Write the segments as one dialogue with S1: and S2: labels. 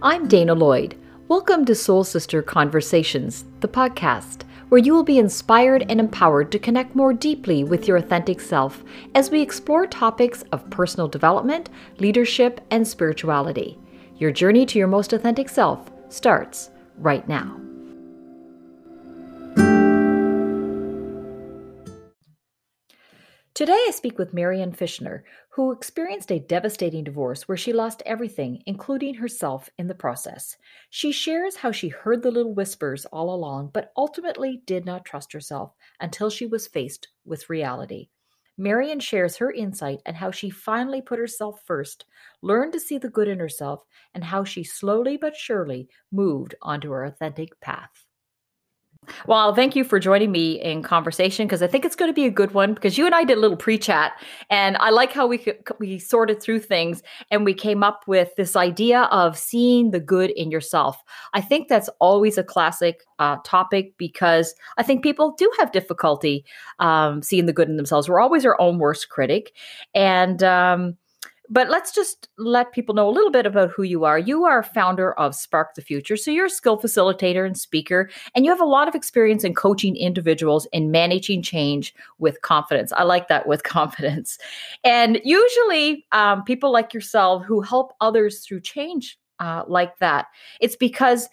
S1: I'm Dana Lloyd. Welcome to Soul Sister Conversations, the podcast, where you will be inspired and empowered to connect more deeply with your authentic self as we explore topics of personal development, leadership, and spirituality. Your journey to your most authentic self starts right now. Today, I speak with Marian Fischtner, who experienced a devastating divorce where she lost everything, including herself, in the process. She shares how she heard the little whispers all along, but ultimately did not trust herself until she was faced with reality. Marian shares her insight and how she finally put herself first, learned to see the good in herself, and how she slowly but surely moved onto her authentic path. Well, thank you for joining me in conversation because I think it's going to be a good one because you and I did a little pre-chat and I like how we could, we sorted through things and we came up with this idea of seeing the good in yourself. I think that's always a classic uh, topic because I think people do have difficulty um, seeing the good in themselves. We're always our own worst critic, and um, but let's just let people know a little bit about who you are. You are founder of Spark the Future. So you're a skill facilitator and speaker, and you have a lot of experience in coaching individuals in managing change with confidence. I like that with confidence. And usually, um, people like yourself who help others through change uh, like that, it's because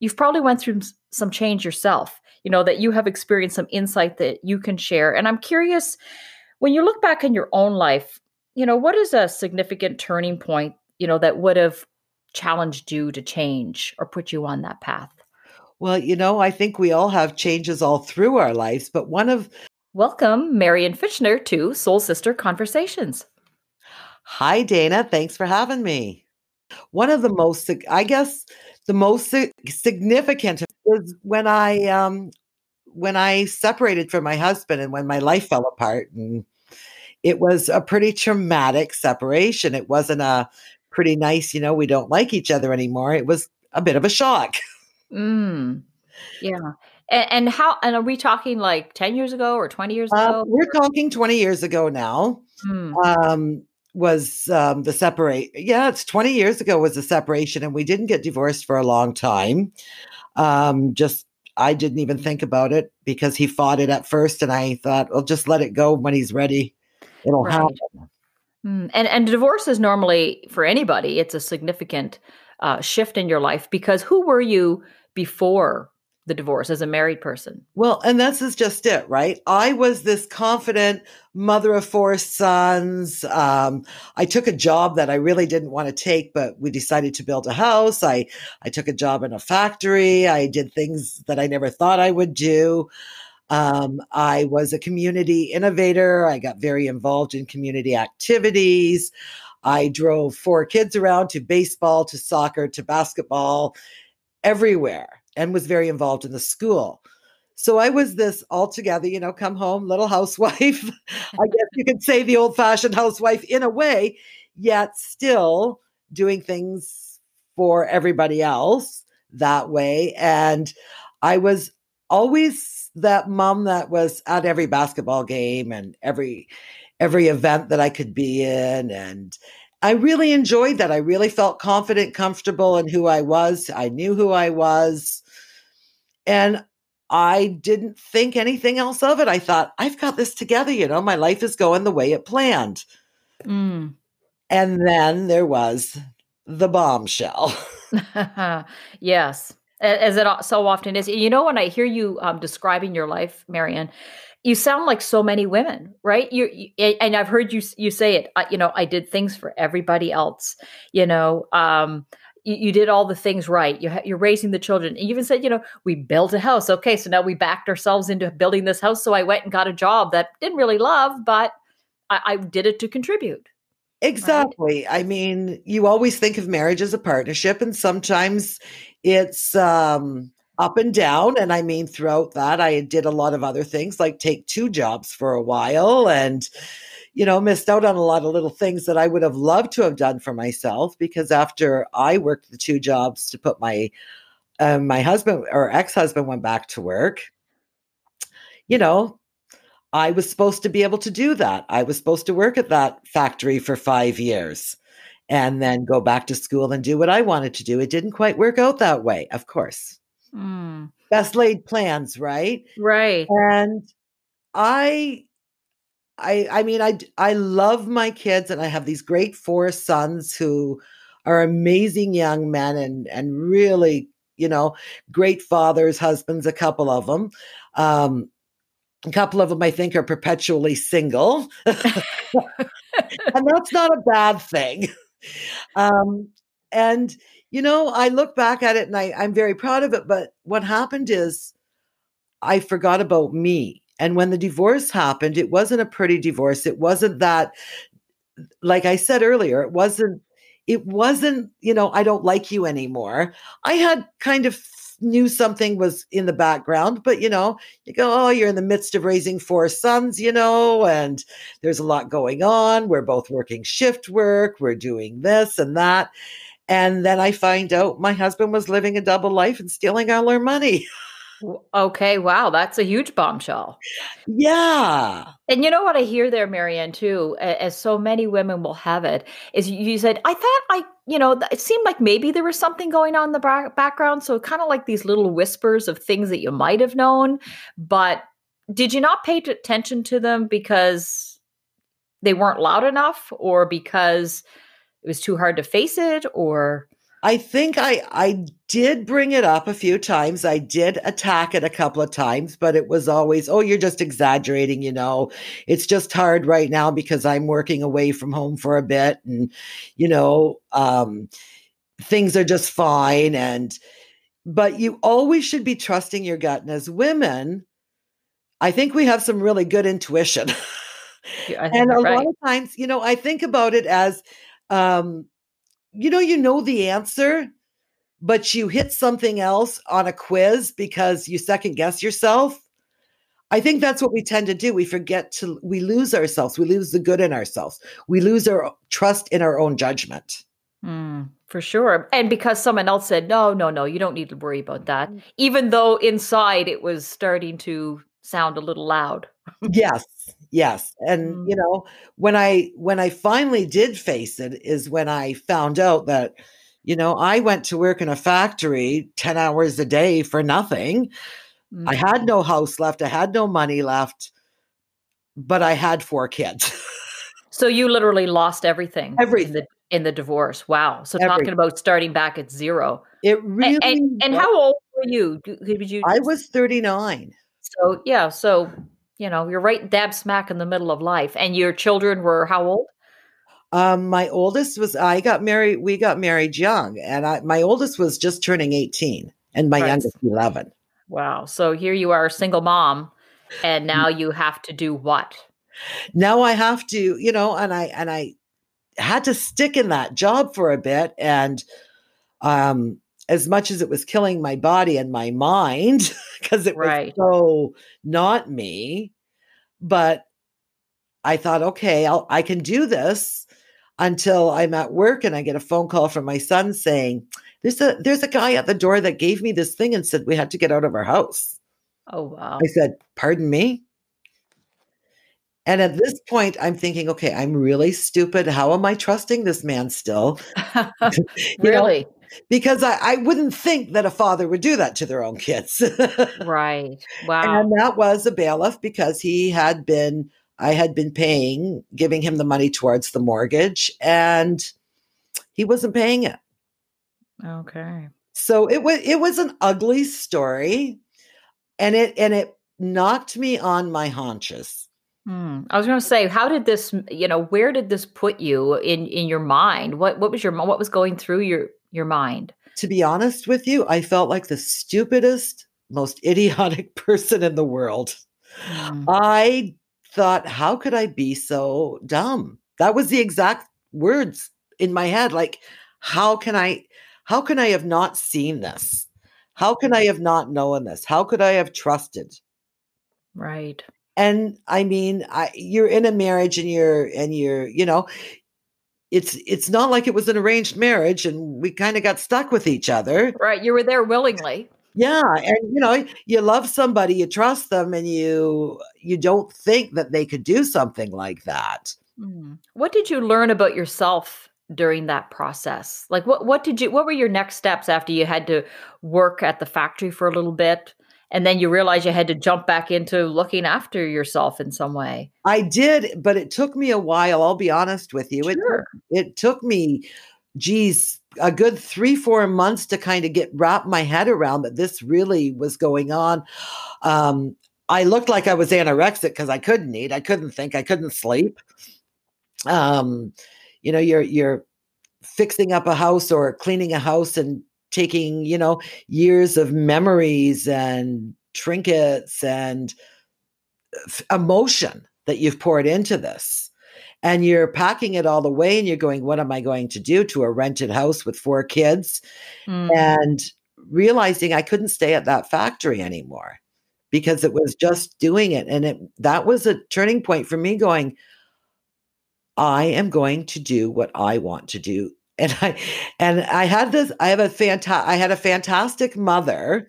S1: you've probably went through some change yourself. You know that you have experienced some insight that you can share. And I'm curious when you look back in your own life you know, what is a significant turning point, you know, that would have challenged you to change or put you on that path?
S2: Well, you know, I think we all have changes all through our lives, but one of
S1: Welcome, Marian Fischtner, to Soul Sister Conversations.
S2: Hi, Dana. Thanks for having me. One of the most, I guess, the most significant was when I um, when I separated from my husband and when my life fell apart and it was a pretty traumatic separation. It wasn't a pretty nice, you know, we don't like each other anymore. It was a bit of a shock.
S1: Mm. Yeah. And, and, how, and are we talking like 10 years ago or 20 years uh, ago?
S2: we're talking 20 years ago now. Mm. Um, was um, the separate yeah it's 20 years ago was the separation and we didn't get divorced for a long time um, just i didn't even think about it because he fought it at first and i thought well just let it go when he's ready it'll right. happen.
S1: Mm. And and divorce is normally for anybody, it's a significant uh, shift in your life because who were you before the divorce as a married person?
S2: Well, and this is just it, right? I was this confident mother of four sons. Um, I took a job that I really didn't want to take, but we decided to build a house. I I took a job in a factory. I did things that I never thought I would do. Um, I was a community innovator. I got very involved in community activities. I drove four kids around to baseball, to soccer, to basketball, everywhere, and was very involved in the school. So I was this altogether, you know, come home, little housewife. I guess you could say the old fashioned housewife in a way, yet still doing things for everybody else that way. And I was always that mom that was at every basketball game and every every event that I could be in and I really enjoyed that. I really felt confident, comfortable in who I was. I knew who I was. And I didn't think anything else of it. I thought, I've got this together. You know, my life is going the way it planned. Mm. And then there was the bombshell.
S1: yes as it so often is. You know, when I hear you um, describing your life, Marianne, you sound like so many women, right? You, you and I've heard you you say it. you know, I did things for everybody else. You know, um, you, you, did all the things right. You you're raising the children. And you even said, you know, we built a house. Okay, so now we backed ourselves into building this house. So I went and got a job that didn't really love, but I, I did it to contribute.
S2: Exactly. Right? I mean, you always think of marriage as a partnership, and sometimes it's um, up and down. And I mean, throughout that, I did a lot of other things like take two jobs for a while and, you know, missed out on a lot of little things that I would have loved to have done for myself because after I worked the two jobs to put my, uh, my husband or ex husband went back to work, you know, I was supposed to be able to do that. I was supposed to work at that factory for five years. and then go back to school and do what I wanted to do. It didn't quite work out that way, of course.
S1: Mm.
S2: Best laid plans, right?
S1: Right.
S2: And I I I mean I I love my kids and I have these great four sons who are amazing young men and and really, you know, great fathers, husbands, a couple of them. Um a couple of them I think are perpetually single. and that's not a bad thing. Um and you know, I look back at it and I, I'm very proud of it. But what happened is I forgot about me. And when the divorce happened, it wasn't a pretty divorce. It wasn't that, like I said earlier, it wasn't, it wasn't, you know, I don't like you anymore. I had kind of knew something was in the background, but you know, you go, oh, you're in the midst of raising four sons, you know, and there's a lot going on. We're both working shift work, we're doing this and that. And then I find out my husband was living a double life and stealing all our money.
S1: Okay, wow, that's a huge bombshell.
S2: Yeah.
S1: And you know what I hear there, Marianne, too, as so many women will have it, is you said, I thought I, you know, it seemed like maybe there was something going on in the background. So kind of like these little whispers of things that you might have known. But did you not pay attention to them because they weren't loud enough or because it was too hard to face it or
S2: I think I I did bring it up a few times. I did attack it a couple of times, but it was always, "Oh, you're just exaggerating, you know. It's just hard right now because I'm working away from home for a bit and you know, um things are just fine and but you always should be trusting your gut and as women, I think we have some really good intuition. And a right. lot of times, you know, I think about it as um, you know, you know the answer, but you hit something else on a quiz because you second guess yourself. I think that's what we tend to do. We forget to, we lose ourselves. We lose the good in ourselves. We lose our trust in our own judgment.
S1: Mm, for sure. And because someone else said, no, no, no, you don't need to worry about that. Even though inside it was starting to sound a little loud.
S2: yes. Yes. And mm. you know, when I when I finally did face it is when I found out that you know, I went to work in a factory 10 hours a day for nothing. Mm. I had no house left, I had no money left, but I had four kids.
S1: so you literally lost everything.
S2: Everything.
S1: In the, in the divorce. Wow. So everything. talking about starting back at zero.
S2: It really
S1: And, and, and how old were you? Did you
S2: I was 39.
S1: So yeah, so you know, you're right dab smack in the middle of life. And your children were how old?
S2: Um, my oldest was I got married. We got married young, and I, my oldest was just turning eighteen, and my right. youngest eleven.
S1: Wow! So here you are, a single mom, and now you have to do what?
S2: Now I have to, you know, and I and I had to stick in that job for a bit, and um, as much as it was killing my body and my mind because it right. was so not me but i thought okay I'll, i can do this until i'm at work and i get a phone call from my son saying there's a there's a guy at the door that gave me this thing and said we had to get out of our house
S1: oh wow
S2: i said pardon me and at this point, I'm thinking, okay, I'm really stupid. How am I trusting this man still?
S1: really?
S2: Know, because I, I wouldn't think that a father would do that to their own kids.
S1: right. Wow.
S2: And that was a bailiff because he had been, I had been paying, giving him the money towards the mortgage, and he wasn't paying it.
S1: Okay.
S2: So it was it was an ugly story, and it and it knocked me on my haunches.
S1: Hmm. I was going to say, how did this, you know, where did this put you in in your mind? What what was your what was going through your your mind?
S2: To be honest with you, I felt like the stupidest, most idiotic person in the world. Mm. I thought, how could I be so dumb? That was the exact words in my head. Like, how can I, how can I have not seen this? How can I have not known this? How could I have trusted?
S1: Right.
S2: And I mean, I, you're in a marriage and you're, and you're, you know, it's it's not like it was an arranged marriage and we kind of got stuck with each other.
S1: Right. You were there willingly.
S2: Yeah, and you know, you love somebody, you trust them and you you don't think that they could do something like that.
S1: Mm. What did you learn about yourself during that process? Like what what did you what were your next steps after you had to work at the factory for a little bit and then you realize you had to jump back into looking after yourself in some way?
S2: I did, but it took me a while, I'll be honest with you.
S1: Sure.
S2: It it took me geez, a good 3 4 months to kind of get wrap my head around that this really was going on. Um I looked like I was anorexic because I couldn't eat, I couldn't think, I couldn't sleep. Um you know, you're you're fixing up a house or cleaning a house and taking, you know, years of memories and trinkets and emotion that you've poured into this. And you're packing it all the way and you're going, what am I going to do to a rented house with four kids?
S1: Mm.
S2: And realizing I couldn't stay at that factory anymore because it was just doing it. And it that was a turning point for me going, I am going to do what I want to do. And I and I had this I have a fanta- I had a fantastic mother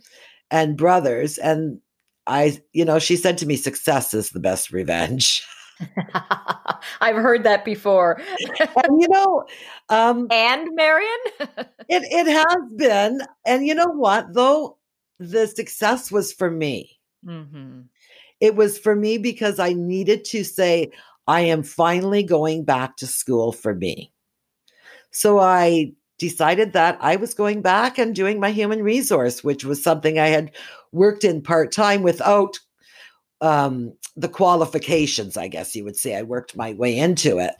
S2: and brothers and I you know she said to me success is the best revenge.
S1: I've heard that before.
S2: and you know um
S1: and Marion?
S2: it it has been and you know what though the success was for me.
S1: Mm-hmm.
S2: It was for me because I needed to say I am finally going back to school for me. So I decided that I was going back and doing my human resource, which was something I had worked in part time without um, the qualifications, I guess you would say. I worked my way into it.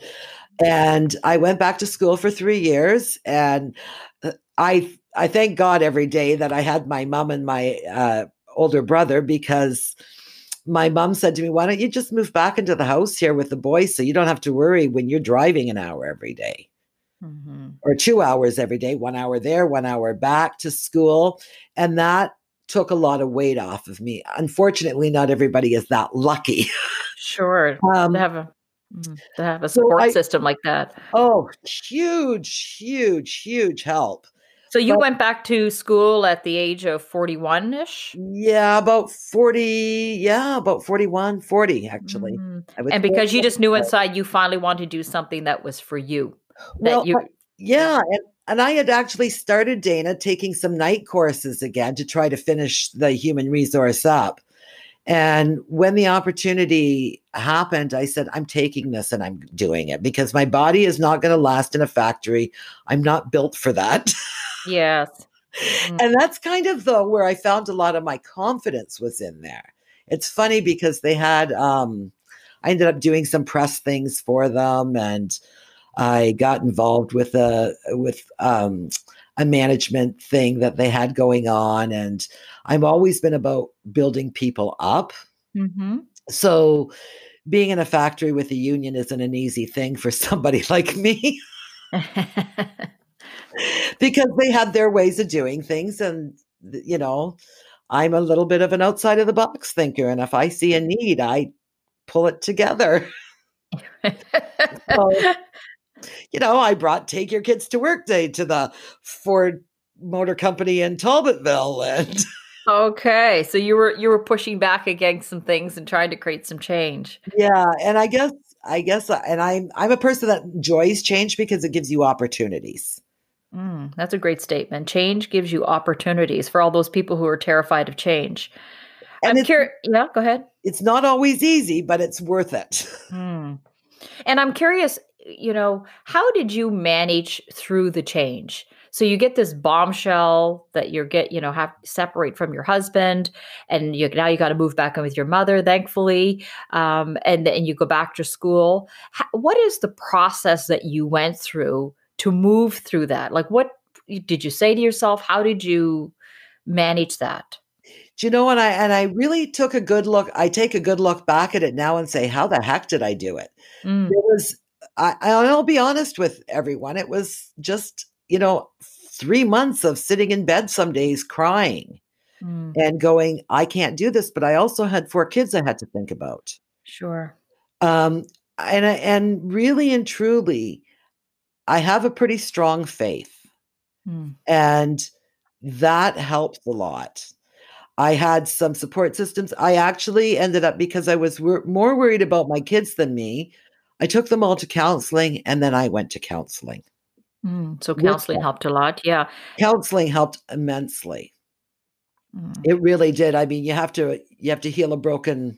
S2: And I went back to school for three years. And uh, I, I thank God every day that I had my mom and my uh, older brother because my mom said to me, Why don't you just move back into the house here with the boys so you don't have to worry when you're driving an hour every day?
S1: Hmm
S2: or two hours every day, one hour there, one hour back to school. And that took a lot of weight off of me. Unfortunately, not everybody is that lucky.
S1: Sure.
S2: Um,
S1: to have a mm, to have a
S2: so
S1: support
S2: I-
S1: system like that.
S2: oh, huge, huge, huge help.
S1: So you
S2: but-
S1: went back to school at the age of 41ish?
S2: Yeah, about 40. Yeah, about 41, 40, actually.
S1: Mm.
S2: Was
S1: And because you just knew inside you finally wanted to do something that was for you.
S2: Well,
S1: you
S2: I- yeah. And, and I had actually started, Dana, taking some night courses again to try to finish the human resource up. And when the opportunity happened, I said, I'm taking this and I'm doing it because my body is not going to last in a factory. I'm not built for that.
S1: yes. Mm.
S2: and that's kind of the where I found a lot of my confidence was in there. It's funny because they had um I ended up doing some press things for them and I got involved with a with um a management thing that they had going on and I've always been about building people up.
S1: hmm
S2: So being in a factory with a union isn't an easy thing for somebody like me. Because they had their ways of doing things and you know i'm a little bit of an outside of the box thinker and if i see a need i pull it together. So, you know i brought take your kids to work day to the ford motor company in talbotville and
S1: okay. So you were you were pushing back against some things and trying to create some change.
S2: yeah and i guess i guess and i'm i'm a person that enjoys change because it gives you opportunities
S1: Mm, that's a great statement. Change gives you opportunities for all those people who are terrified of change.
S2: and
S1: I'm curious. Yeah, go ahead.
S2: it's not always easy but it's worth it
S1: Hmm. And I'm curious, you know, how did you manage through the change? So you get this bombshell that you're get, you know, have separate from your husband, and you now you got to move back in with your mother, thankfully, um, and then you go back to school. How, what is the process that you went through to move through that? Like, what did you say to yourself? How did you manage that?
S2: Do you know what I and I really took a good look. I take a good look back at it now and say, how the heck did I do it?
S1: Mm,
S2: It was I I'll be honest with everyone. It was just, you know, three months of sitting in bed some days crying
S1: mm,
S2: and going, I can't do this. But I also had four kids I had to think about.
S1: sure.
S2: Um and I- and really and truly, I have a pretty strong faith.
S1: Mm,
S2: And that helped a lot. I had some support systems. I actually ended up because I was wor- more worried about my kids than me. I took them all to counseling and then I went to counseling.
S1: Mm, so counseling helped a lot. Yeah.
S2: Counseling helped immensely. Mm. It really did. I mean, you have to you have to heal a broken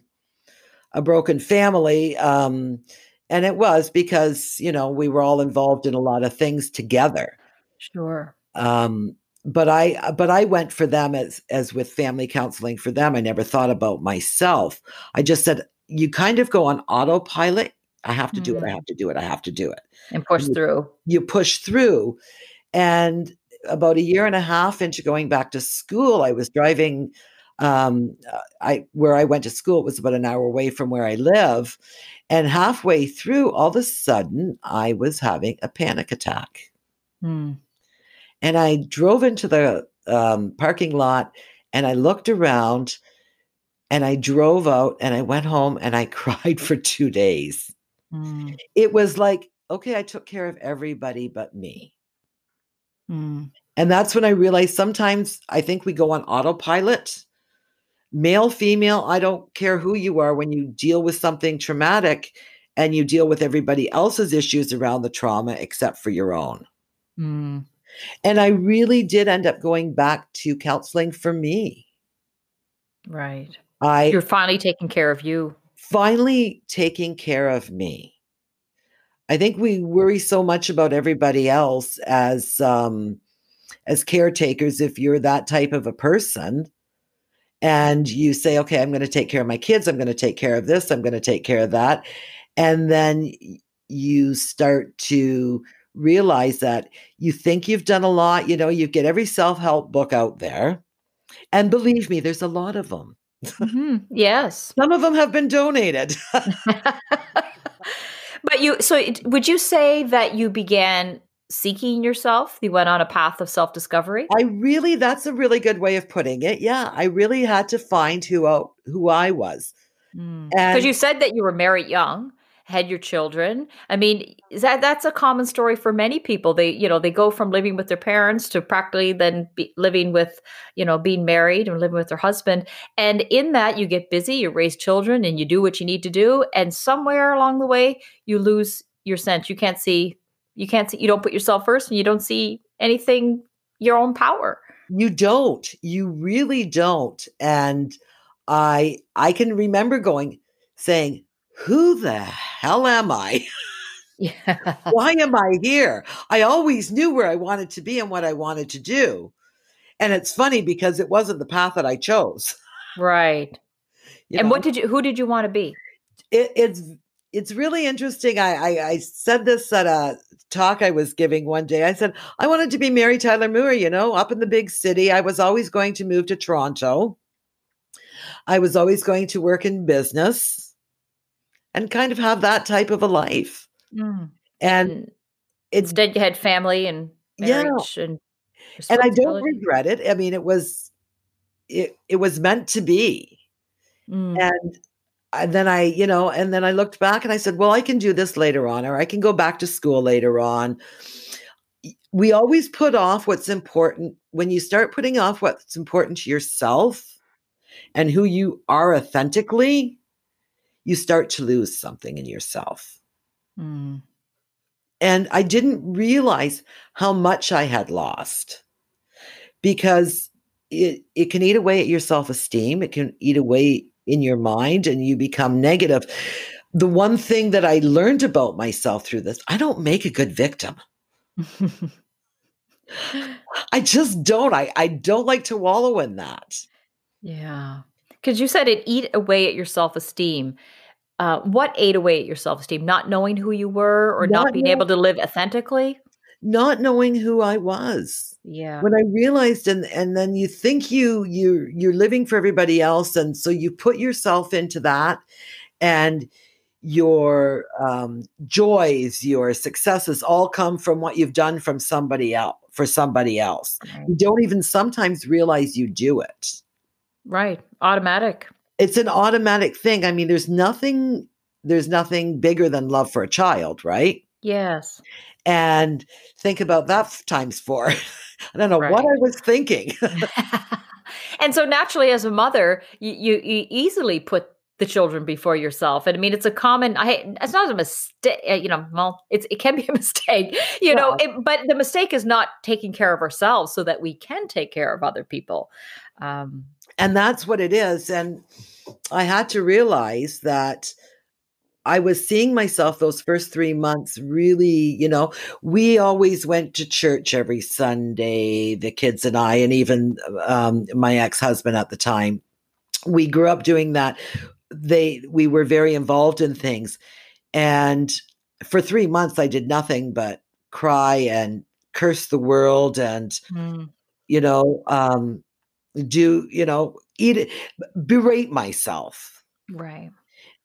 S2: a broken family. Um, and it was because, you know, we were all involved in a lot of things together.
S1: Sure.
S2: Um, but I but I went for them as as with family counseling for them. I never thought about myself. I just said you kind of go on autopilot. I have to mm-hmm. do it. I mm-hmm. have to do it. I have to do it.
S1: And push
S2: you,
S1: through.
S2: You push through. And about a year and a half into going back to school, I was driving um, I where I went to school. It was about an hour away from where I live, and halfway through, all of a sudden, I was having a panic attack. Mm. And I drove into the um, parking lot, and I looked around, and I drove out, and I went home, and I cried for two days. Mm. It was like, okay, I took care of everybody but me. Mm. And that's when I realized sometimes I think we go on autopilot male, female, I don't care who you are, when you deal with something traumatic and you deal with everybody else's issues around the trauma except for your own. Mm. And I really did end up going back to counseling for me.
S1: Right. I You're finally taking care of you.
S2: Finally taking care of me. I think we worry so much about everybody else as um as caretakers if you're that type of a person and you say, okay, I'm going to take care of my kids. I'm going to take care of this. I'm going to take care of that. And then you start to realize that you think you've done a lot. You know, you get every self help book out there. And believe me, there's a lot of them.
S1: Mm-hmm. Yes.
S2: Some of them have been donated.
S1: but you, so would you say that you began seeking yourself? You went on a path of self discovery?
S2: I really, that's a really good way of putting it. Yeah. I really had to find who, I, who I was.
S1: Because mm. you said that you were married young had your children. I mean that that's a common story for many people. They you know they go from living with their parents to practically then living with you know being married and living with their husband. And in that you get busy you raise children and you do what you need to do. And somewhere along the way you lose your sense. You can't see you can't see you don't put yourself first and you don't see anything your own power.
S2: You don't. You really don't. And i i can remember going saying who the hell am i yeah. why am i here i always knew where i wanted to be and what i wanted to do and it's funny because it wasn't the path that i chose
S1: right you and know? what did you who did you want to be
S2: it, it's it's really interesting. I, I, I said this at a talk I was giving one day. I said I wanted to be Mary Tyler Moore. You know, up in the big city. I was always going to move to Toronto. I was always going to work in business, and kind of have that type of a life. Mm. And
S1: it's instead you had family and marriage
S2: yeah. and and I don't regret it. I mean, it was it it was meant to be. Mm. And and then I, you know, and then I looked back and I said, well, I can do this later on, or I can go back to school later on. We always put off what's important. When you start putting off what's important to yourself and who you are authentically, you start to lose something in yourself. Mm. And I didn't realize how much I had lost because it, it can eat away at your self esteem. It can eat away in your mind and you become negative. The one thing that I learned about myself through this, I don't make a good victim. I just don't. I, I don't like to wallow in that.
S1: Yeah. Because you said it eat away at your self esteem. Uh, what ate away at your self esteem? Not knowing who you were or not, not being able to live authentically?
S2: Not knowing who I was
S1: yeah
S2: when i realized and and then you think you you you're living for everybody else and so you put yourself into that and your um, joys your successes all come from what you've done from somebody else for somebody else right. you don't even sometimes realize you do it
S1: right automatic
S2: it's an automatic thing i mean there's nothing there's nothing bigger than love for a child right
S1: yes
S2: and think about that times four I don't know right. what I was thinking.
S1: and so naturally, as a mother, you, you, you easily put the children before yourself. And I mean, it's a common. I it's not a mistake. Uh, you know, well, it's it can be a mistake. You yeah. know, it, but the mistake is not taking care of ourselves so that we can take care of other people.
S2: Um, and that's what it is. And I had to realize that. I was seeing myself those first three months really, you know, we always went to church every Sunday, the kids and I, and even um, my ex husband at the time. We grew up doing that they we were very involved in things and for 3 months I did nothing but cry and curse the world and mm. you know um do you know eat it berate myself.
S1: Right.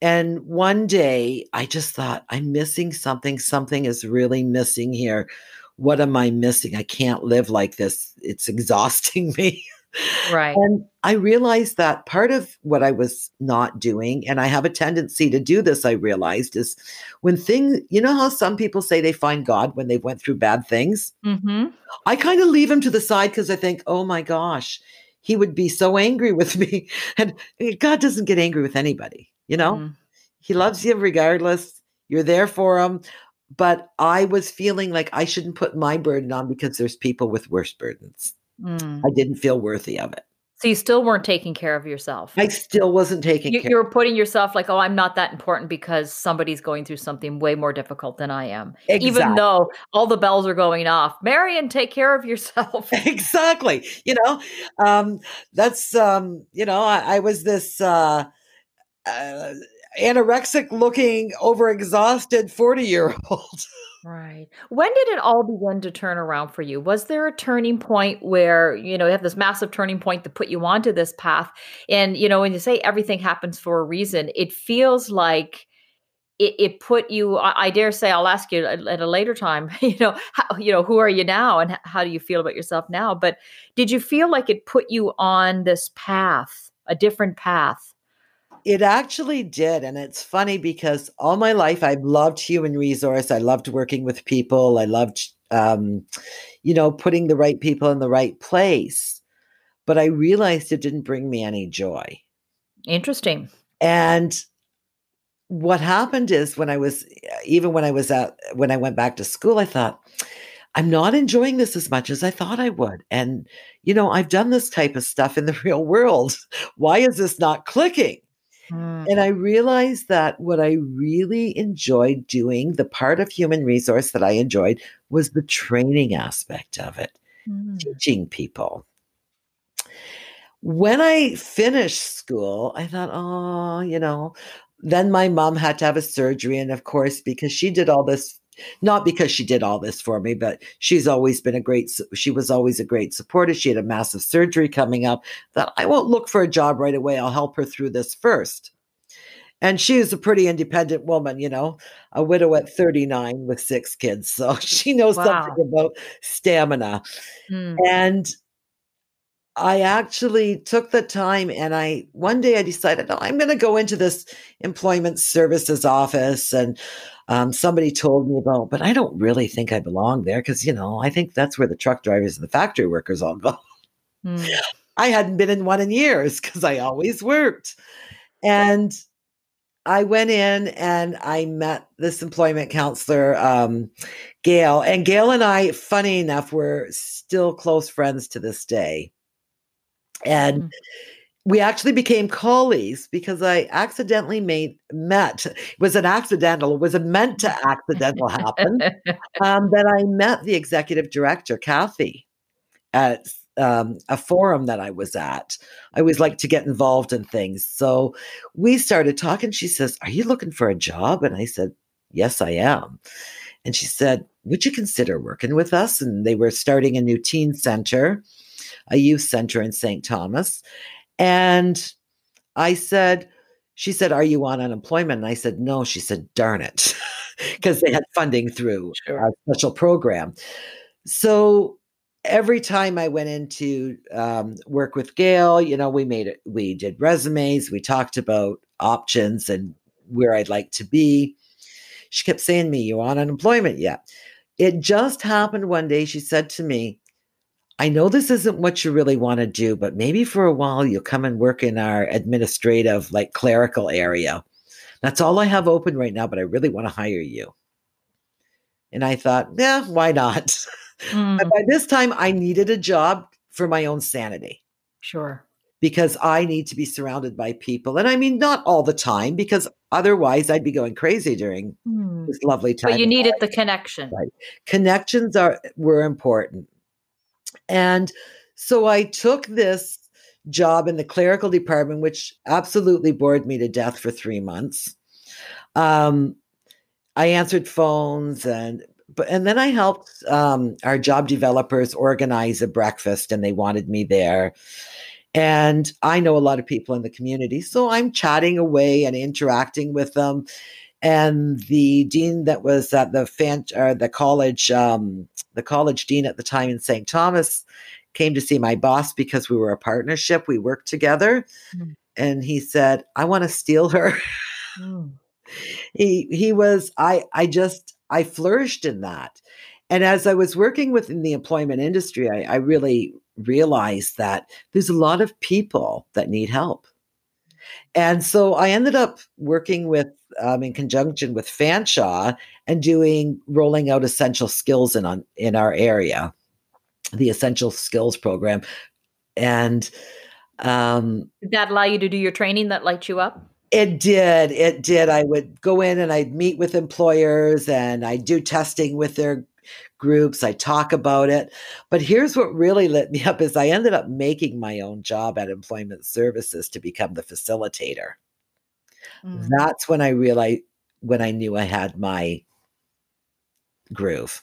S2: And one day I just thought I'm missing something. Something is really missing here. What am I missing? I can't live like this. It's exhausting me.
S1: Right.
S2: And I realized that part of what I was not doing, and I have a tendency to do this, I realized, is when things, you know how some people say they find God when they went through bad things?
S1: Mm-hmm.
S2: I kind of leave him to the side because I think, oh my gosh, he would be so angry with me. And God doesn't get angry with anybody, you know? Mm-hmm. He loves you regardless. You're there for him. But I was feeling like I shouldn't put my burden on because there's people with worse burdens. Mm. I didn't feel worthy of it.
S1: So you still weren't taking care of yourself.
S2: I still wasn't taking
S1: you,
S2: care.
S1: You were putting yourself like, oh, I'm not that important because somebody's going through something way more difficult than I am. Exactly. Even though all the bells are going off. Marion, take care of yourself.
S2: exactly. You know, um, that's um, you know, I, I was this uh, uh anorexic looking, overexhausted 40 year old.
S1: Right. When did it all begin to turn around for you? Was there a turning point where, you know, you have this massive turning point that put you onto this path? And, you know, when you say everything happens for a reason, it feels like it, it put you, I, I, dare say, I'll ask you at, at a later time, you know, how, you know, who are you now and how do you feel about yourself now? But did you feel like it put you on this path, a different path?
S2: It actually did. And it's funny because all my life I've loved human resource. I loved working with people. I loved, um, you know, putting the right people in the right place. But I realized it didn't bring me any joy.
S1: Interesting.
S2: And what happened is when I was, even when I was at, when I went back to school, I thought, I'm not enjoying this as much as I thought I would. And, you know, I've done this type of stuff in the real world. Why is this not clicking? Mm. And I realized that what I really enjoyed doing, the part of human resource that I enjoyed, was the training aspect of it, mm. teaching people. When I finished school, I thought, oh, you know, then my mom had to have a surgery. And of course, because she did all this not because she did all this for me, but she's always been a great, she was always a great supporter. She had a massive surgery coming up that I won't look for a job right away. I'll help her through this first. And she's a pretty independent woman, you know, a widow at 39 with six kids. So she knows wow. something about stamina. Mm. And I actually took the time and I one day I decided, no, I'm going to go into this employment services office. And um, somebody told me about, but I don't really think I belong there because, you know, I think that's where the truck drivers and the factory workers all go. Mm. I hadn't been in one in years because I always worked. And I went in and I met this employment counselor, um, Gail. And Gail and I, funny enough, we're still close friends to this day. And mm. we actually became colleagues because I accidentally made met. It was an accidental. It was a meant to accidental happen. Um, that I met the executive director, Kathy, at um, a forum that I was at. I always like to get involved in things. So we started talking. She says, Are you looking for a job? And I said, Yes, I am. And she said, Would you consider working with us? And they were starting a new teen center a youth center in St. Thomas. And I said, she said, Are you on unemployment? And I said, No. She said, Darn it. Because they had funding through sure. a special program. So every time I went into um, work with Gail, you know, we made it, we did resumes, we talked about options and where I'd like to be. She kept saying to me, You on unemployment yet? It just happened one day. She said to me, I know this isn't what you really want to do, but maybe for a while you'll come and work in our administrative, like clerical area. That's all I have open right now, but I really want to hire you. And I thought, yeah, why not? Mm. but by this time, I needed a job for my own sanity.
S1: Sure.
S2: Because I need to be surrounded by people. And I mean, not all the time, because otherwise I'd be going crazy during mm. this lovely time.
S1: But you needed life. the connection.
S2: Right. Connections are were important. And so I took this job in the clerical department, which absolutely bored me to death for three months. Um, I answered phones and but and then I helped um, our job developers organize a breakfast, and they wanted me there. And I know a lot of people in the community, so I'm chatting away and interacting with them. And the dean that was at the fan, or the college, um, the college dean at the time in St. Thomas, came to see my boss because we were a partnership. We worked together, mm. and he said, "I want to steal her." Mm he he was I I just I flourished in that. And as I was working within the employment industry, I, I really realized that there's a lot of people that need help. And so I ended up working with, um, in conjunction with Fanshawe and doing rolling out essential skills in on in our area, the essential skills program. And um,
S1: did that allow you to do your training that lights you up?
S2: It did. It did. I would go in and I'd meet with employers and I'd do testing with their groups. I talk about it. But here's what really lit me up is I ended up making my own job at Employment Services to become the facilitator. Mm. That's when I realized when I knew I had my groove.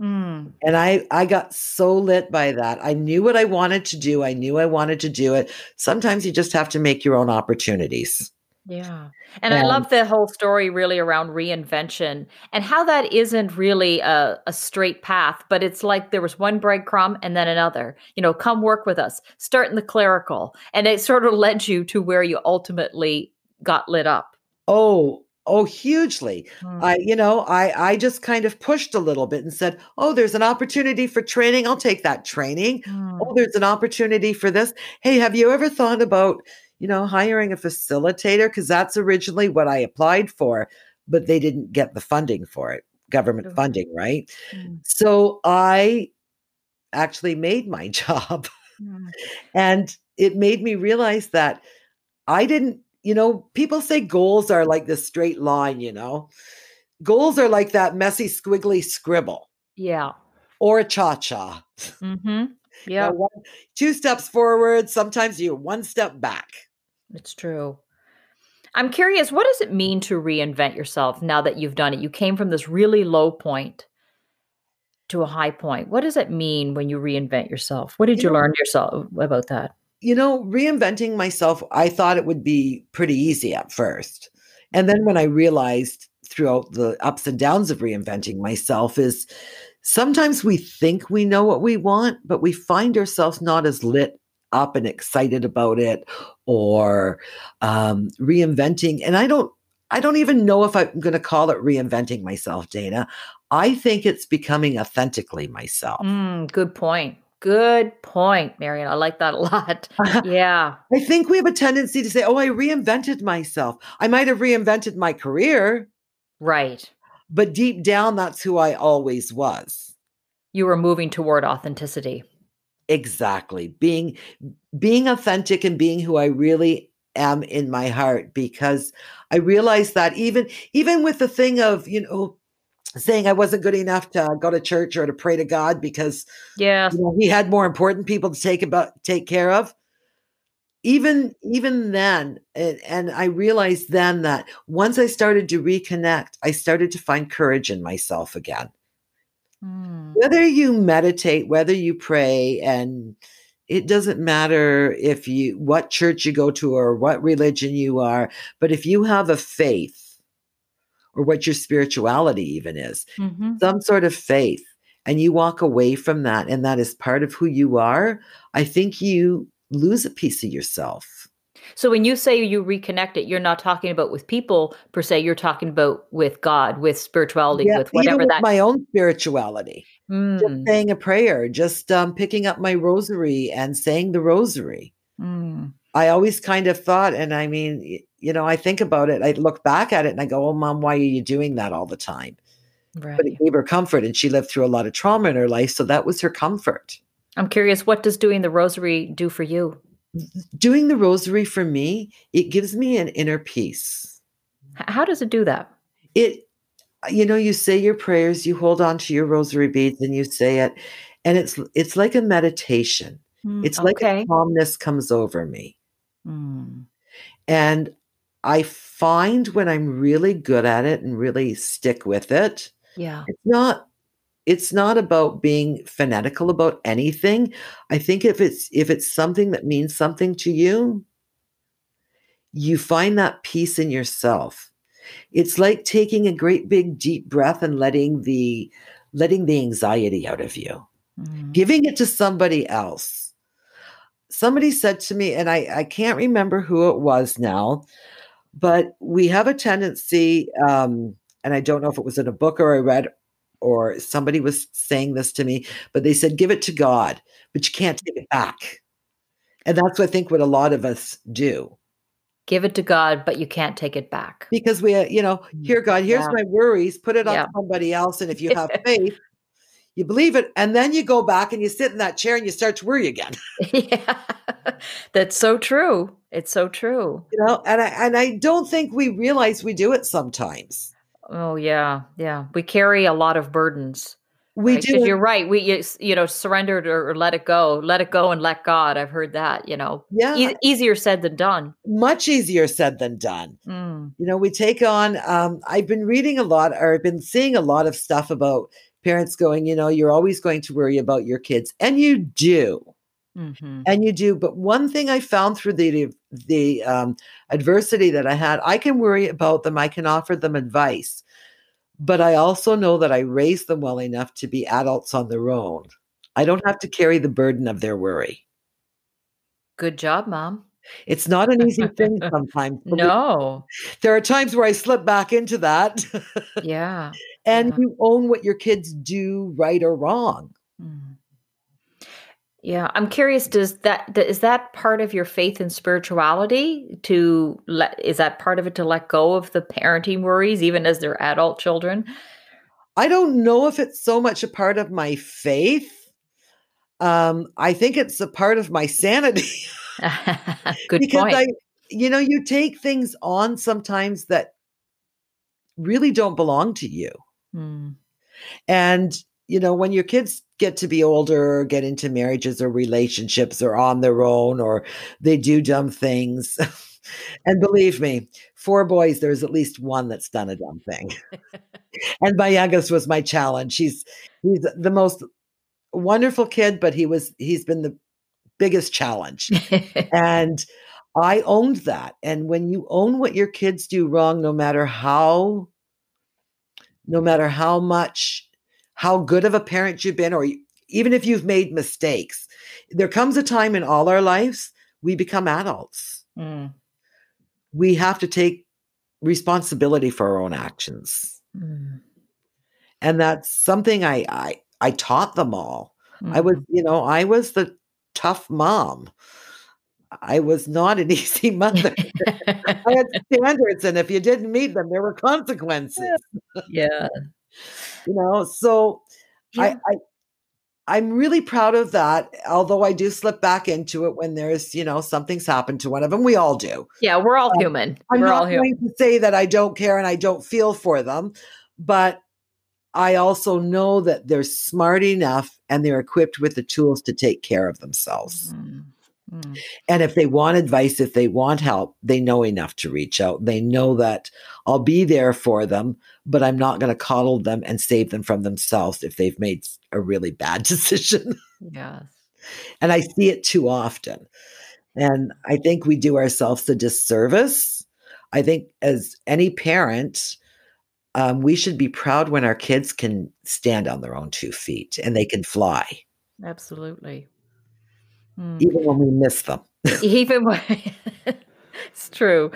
S2: Mm. And I I got so lit by that. I knew what I wanted to do. I knew I wanted to do it. Sometimes you just have to make your own opportunities.
S1: Yeah. And, I love the whole story really around reinvention and how that isn't really a, a straight path, but it's like there was one breadcrumb and then another. You know, come work with us, start in the clerical. And it sort of led you to where you ultimately got lit up.
S2: Oh, oh, hugely. Hmm. I, you know, I I just kind of pushed a little bit and said, "Oh, there's an opportunity for training. I'll take that training. Hmm. Oh, there's an opportunity for this. Hey, have you ever thought about you know, hiring a facilitator, because that's originally what I applied for, but they didn't get the funding for it, government funding, right? Mm-hmm. So I actually made my job. And it made me realize that I didn't, you know, people say goals are like this straight line, you know, goals are like that messy, squiggly scribble.
S1: Yeah.
S2: Or a cha cha.
S1: Mm-hmm. Yeah.
S2: You know, two steps forward, sometimes you're one step back.
S1: It's true. I'm curious, what does it mean to reinvent yourself now that you've done it? You came from this really low point to a high point. What does it mean when you reinvent yourself? What did you, you know, learn yourself about that?
S2: You know, reinventing myself, I thought it would be pretty easy at first. And then when I realized throughout the ups and downs of reinventing myself is sometimes we think we know what we want, but we find ourselves not as lit up and excited about it or um, reinventing. And I don't, I don't even know if I'm going to call it reinventing myself, Dana. I think it's becoming authentically myself.
S1: Mm, good point. Good point, Marion. I like that a lot. Yeah.
S2: I think we have a tendency to say, oh, I reinvented myself. I might have reinvented my career.
S1: Right.
S2: But deep down, that's who I always was.
S1: You were moving toward authenticity.
S2: Exactly. Being being authentic and being who I really am in my heart because I realized that even even with the thing of, you know, saying I wasn't good enough to go to church or to pray to God because
S1: yeah,
S2: you know, he had more important people to take about take care of. Even even then, and, and I realized then that once I started to reconnect, I started to find courage in myself again. Mm. Whether you meditate, whether you pray, and it doesn't matter if you what church you go to or what religion you are, but if you have a faith or what your spirituality even is, mm-hmm. some sort of faith, and you walk away from that, and that is part of who you are, I think you lose a piece of yourself.
S1: So when you say you reconnect it, you're not talking about with people per se. You're talking about with God, with spirituality,
S2: Yeah,
S1: with whatever
S2: with
S1: that.
S2: my own spirituality, just
S1: Mm,
S2: saying a prayer, just um, picking up my rosary and saying the rosary.
S1: mm,
S2: I always kind of thought, and I mean, you know, I think about it, I look back at it and I go, oh, mom, why are you doing that all the time? But it gave her comfort, and she lived through a lot of trauma in her life. So that was her comfort.
S1: I'm curious, what does doing the rosary do for you?
S2: Doing the rosary for me, it gives me an inner peace.
S1: How does it do that?
S2: It, you know, you say your prayers, you hold on to your rosary beads and you say it, and it's it's like a meditation.
S1: Mm,
S2: It's like a calmness comes over me.
S1: Mm,
S2: And I find when I'm really good at it and really stick with it,
S1: yeah.
S2: it's not it's not about being fanatical about anything. I think if it's if it's something that means something to you, you find that peace in yourself. It's like taking a great big deep breath and letting the letting the anxiety out of you
S1: Mm,
S2: giving it to somebody else. Somebody said to me, and I, I can't remember who it was now, but we have a tendency, um, and I don't know if it was in a book or I read or somebody was saying this to me, but they said, give it to God, but you can't take it back. And that's what I think what a lot of us do
S1: Give it to God, but you can't take it back.
S2: because we, uh, you know, here, God, here's
S1: Yeah.
S2: my worries, put it on
S1: Yeah.
S2: somebody else. And if you have faith, you believe it. And then you go back and you sit in that chair and you start to worry again.
S1: yeah. That's so true. It's so true.
S2: you know and i and i don't think we realize we do it sometimes
S1: Oh yeah, yeah. We carry a lot of burdens.
S2: we
S1: right?
S2: do
S1: You're right. We you, you know surrendered or, or let it go. Let it go and let God. I've heard that. You know,
S2: yeah
S1: e- easier said than done.
S2: much easier said than done
S1: Mm,
S2: you know we take on um, i've been reading a lot or i've been seeing a lot of stuff about parents going you know you're always going to worry about your kids and you do
S1: mhm.
S2: and you do but one thing i found through the the um, adversity that i had i can worry about them i can offer them advice but i also know that i raised them well enough to be adults on their own i don't have to carry the burden of their worry
S1: Good job, mom.
S2: it's not an easy thing sometimes
S1: No.
S2: there are times where i slip back into that
S1: Yeah.
S2: And
S1: Yeah.
S2: you own what your kids do right or wrong
S1: Mm. Yeah, I'm curious. Does that is that part of your faith and spirituality? To let is that part of it to let go of the parenting worries, even as they're adult children?
S2: i don't know if it's so much a part of my faith um, i think it's a part of my sanity
S1: Good
S2: because
S1: point.
S2: I, you know, you take things on sometimes that really don't belong to you.
S1: Mm,
S2: And, you know, when your kids get to be older or get into marriages or relationships or on their own or they do dumb things. and believe me, four boys, there's at least one that's done a dumb thing. and my youngest was my challenge. He's he's the most wonderful kid, but he was he's been the biggest challenge. And I owned that. And when you own what your kids do wrong, no matter how, no matter how much, how good of a parent you've been, or even if you've made mistakes, there comes a time in all our lives we become adults.
S1: Mm,
S2: We have to take responsibility for our own actions.
S1: mm,
S2: And that's something I I, I taught them all. I was,
S1: mhm.
S2: you know, I was the tough mom. I was not an easy mother. I had standards, and if you didn't meet them, there were consequences.
S1: yeah.
S2: You know, so
S1: Yeah.
S2: I, I I'm really proud of that. Although I do slip back into it when there's, you know, something's happened to one of them. We all do.
S1: Yeah, we're all
S2: Um,
S1: human.
S2: I'm
S1: we're
S2: not
S1: all human.
S2: going to say that I don't care and I don't feel for them, but I also know that they're smart enough and they're equipped with the tools to take care of themselves.
S1: Mm, mm,
S2: And if they want advice, if they want help, they know enough to reach out. They know that I'll be there for them, but I'm not going to coddle them and save them from themselves if they've made a really bad decision.
S1: yes.
S2: and I see it too often. And I think we do ourselves a disservice. I think as any parent, um, we should be proud when our kids can stand on their own two feet and they can fly,
S1: Absolutely. Mm.
S2: even when we miss them.
S1: Even when it's true.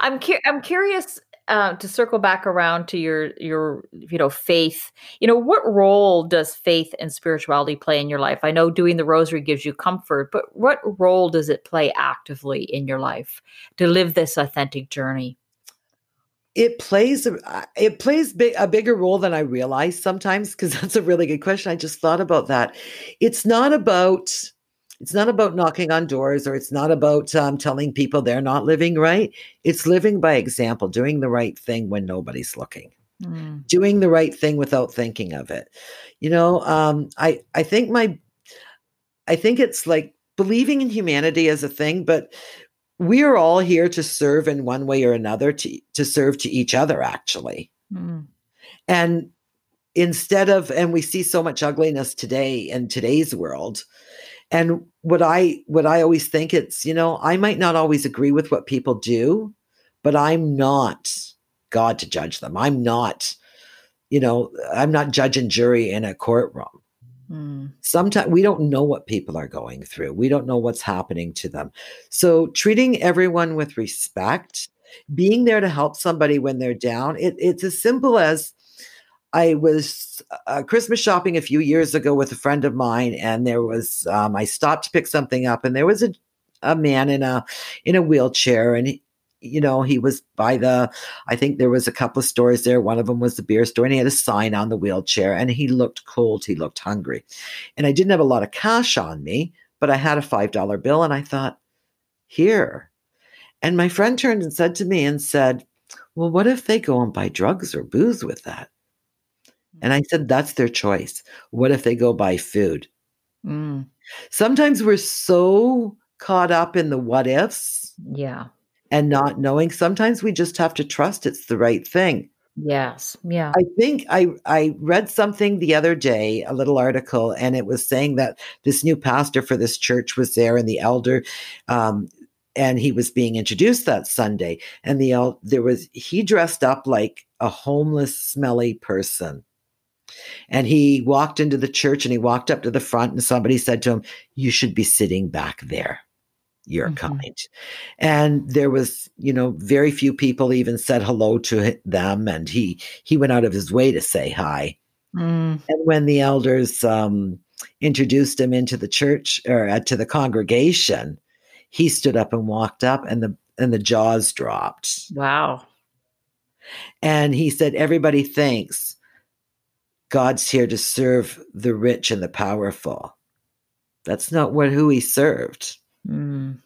S1: I'm cu- I'm curious uh, to circle back around to your your you know faith. You know what role does faith and spirituality play in your life? I know doing the rosary gives you comfort, but what role does it play actively in your life to live this authentic journey?
S2: It plays it plays big, a bigger role than I realize sometimes because that's a really good question. I just thought about that. It's not about it's not about knocking on doors or it's not about um, telling people they're not living right. It's living by example, doing the right thing when nobody's looking. Mm. Doing the right thing without thinking of it. You know, um, I I think my I think it's like believing in humanity as a thing, but we are all here to serve in one way or another to to serve to each other actually. Mm. And instead of and we see so much ugliness today in today's world and what i what i always think it's you know i might not always agree with what people do but i'm not god to judge them. I'm not you know i'm not judge and jury in a courtroom. Mm. sometimes we don't know what people are going through. We don't know what's happening to them. So treating everyone with respect being there to help somebody when they're down it, it's as simple as I was uh, Christmas shopping a few years ago with a friend of mine, and there was um, I stopped to pick something up, and there was a a man in a in a wheelchair, and he, you know he was by the I think there was a couple of stores there. One of them was the beer store, and he had a sign on the wheelchair, and he looked cold, he looked hungry, and I didn't have a lot of cash on me, but I had a five dollar bill, and I thought, here, and my friend turned and said to me and said, "Well, what if they go and buy drugs or booze with that?" And I said, that's their choice. What if they go buy food? Mm. Sometimes we're so caught up in the what ifs.
S1: Yeah.
S2: And not knowing. Sometimes we just have to trust it's the right thing.
S1: Yes. Yeah.
S2: I think I I read something the other day, a little article, and it was saying that this new pastor for this church was there, and the elder um, and he was being introduced that Sunday, and the there was he dressed up like a homeless, smelly person, and he walked into the church and he walked up to the front, and somebody said to him, You should be sitting back there. You're mm-hmm. kind. And there was, you know, very few people even said hello to them. And he he went out of his way to say hi. Mm. And when the elders um, introduced him into the church or uh, to the congregation, he stood up and walked up, and the and the jaws dropped.
S1: Wow.
S2: And he said, Everybody thinks God's here to serve the rich and the powerful. That's not what who he served. Mm.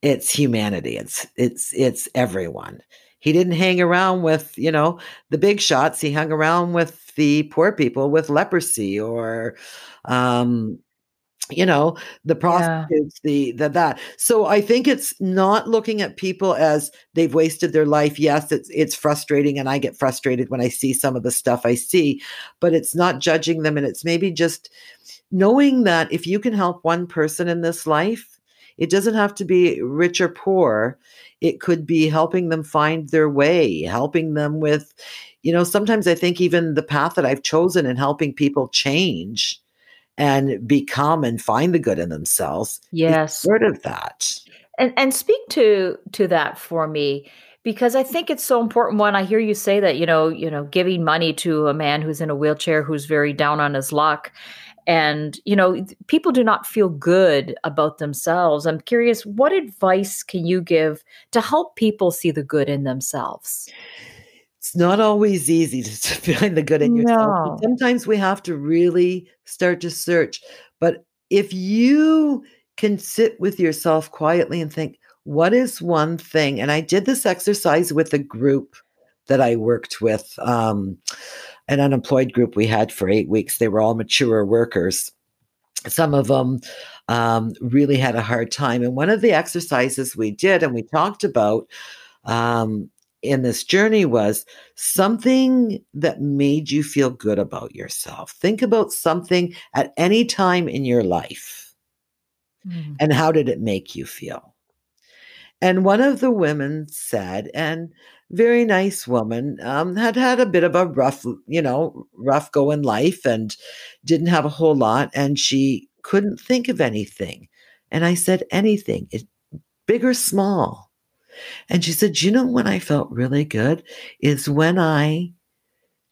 S2: It's humanity. It's it's it's everyone. He didn't hang around with, you know, the big shots. He hung around with the poor people with leprosy or um you know the prostitutes yeah. the the that. So i think it's not looking at people as they've wasted their life. Yes it's it's frustrating and i get frustrated when i see some of the stuff i see but it's not judging them and it's maybe just knowing that if you can help one person in this life it doesn't have to be rich or poor. It could be helping them find their way helping them with you know sometimes i think even the path that i've chosen in helping people change and become and find the good in themselves.
S1: Yes.
S2: Sort of that.
S1: And and speak to to that for me because I think it's so important when I hear you say that, you know, you know, giving money to a man who's in a wheelchair who's very down on his luck and you know people do not feel good about themselves i'm curious what advice can you give to help people see the good in themselves
S2: it's not always easy to, find the good in yourself. No. Sometimes we have to really start to search. But if you can sit with yourself quietly and think, what is one thing? And I did this exercise with a group that I worked with, um, an unemployed group we had for eight weeks. They were all mature workers. Some of them um, really had a hard time. And one of the exercises we did, and we talked about, um, in this journey was something that made you feel good about yourself. Think about something at any time in your life. Mm. And how did it make you feel? And one of the women said, and very nice woman, um, had had a bit of a rough, you know, rough go in life and didn't have a whole lot. And she couldn't think of anything. And I said, anything, it, big or small And she said, You know when I felt really good is when I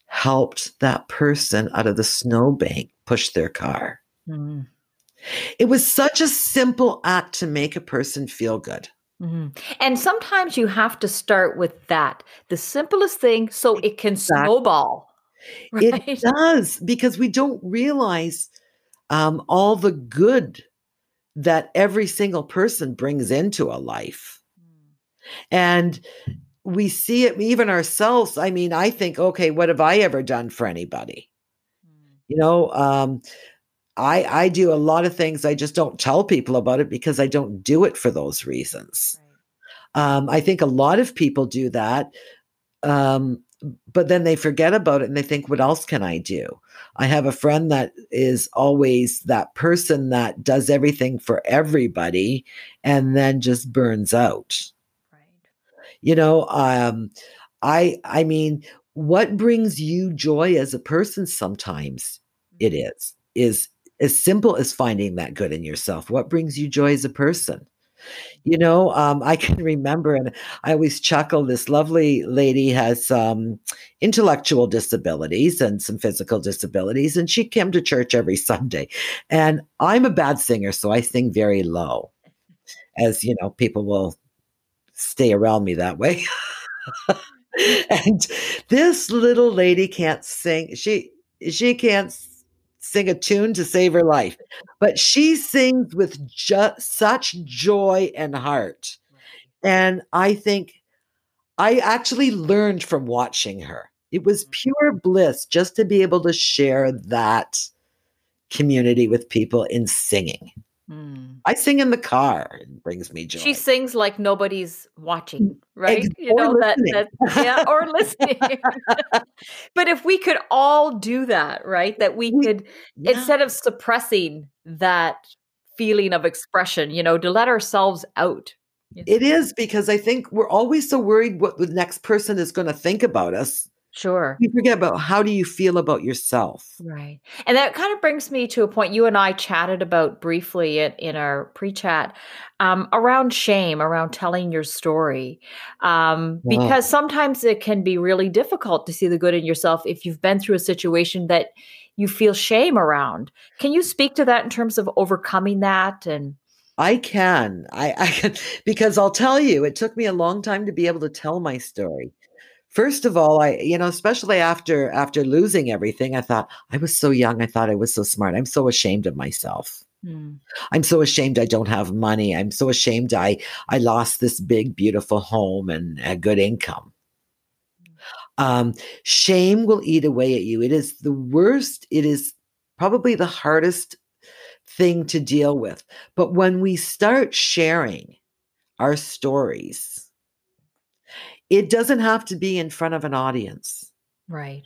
S2: helped that person out of the snowbank push their car. Mm. It was such a simple act to make a person feel good.
S1: Mm-hmm. And sometimes you have to start with that, the simplest thing, so it can exactly. snowball.
S2: Right? It does because we don't realize um, all the good that every single person brings into a life. And we see it even ourselves. I mean, I think, okay, what have I ever done for anybody? Mm. You know, um, I I do a lot of things. I just don't tell people about it because I don't do it for those reasons. Right. Um, I think a lot of people do that, um, but then they forget about it and they think, "What else can I do?" I have a friend that is always that person that does everything for everybody and then just burns out. You know, um, I I mean, what brings you joy as a person? Sometimes mm-hmm. it is is as simple as finding that good in yourself. What brings you joy as a person? You know, um, I can remember, and I always chuckle. This lovely lady has um, intellectual disabilities and some physical disabilities, and she came to church every Sunday. And I'm a bad singer, so I sing very low, as you know, people will stay around me that way. and this little lady can't sing. She she can't sing a tune to save her life. But she sings with just such joy and heart. And I think I actually learned from watching her. It was mm. pure bliss just to be able to share that community with people in singing. Mm. I sing in the car. It brings me joy.
S1: She sings like nobody's watching, mm, right? You know that, that yeah, or listening. but if we could all do that, right? That we could yeah. instead of suppressing that feeling of expression, you know, to let ourselves out.
S2: It is because I think we're always so worried what the next person is going to think about us
S1: Sure.
S2: You forget about how do you feel about yourself?
S1: Right. And that kind of brings me to a point you and I chatted about briefly in, in our pre chat um, around shame, around telling your story. Um, because sometimes it can be really difficult to see the good in yourself if you've been through a situation that you feel shame around. Can you speak to that in terms of overcoming that and?
S2: I can. I, I can because I'll tell you, it took me a long time to be able to tell my story first of all i you know especially after after losing everything i thought i was so young i thought i was so smart. I'm so ashamed of myself. Mm. i'm so ashamed i don't have money. I'm so ashamed i i lost this big beautiful home and a good income. Um, shame will eat away at you. It is the worst. It is probably the hardest thing to deal with. But when we start sharing our stories it doesn't have to be in front of an audience.
S1: Right.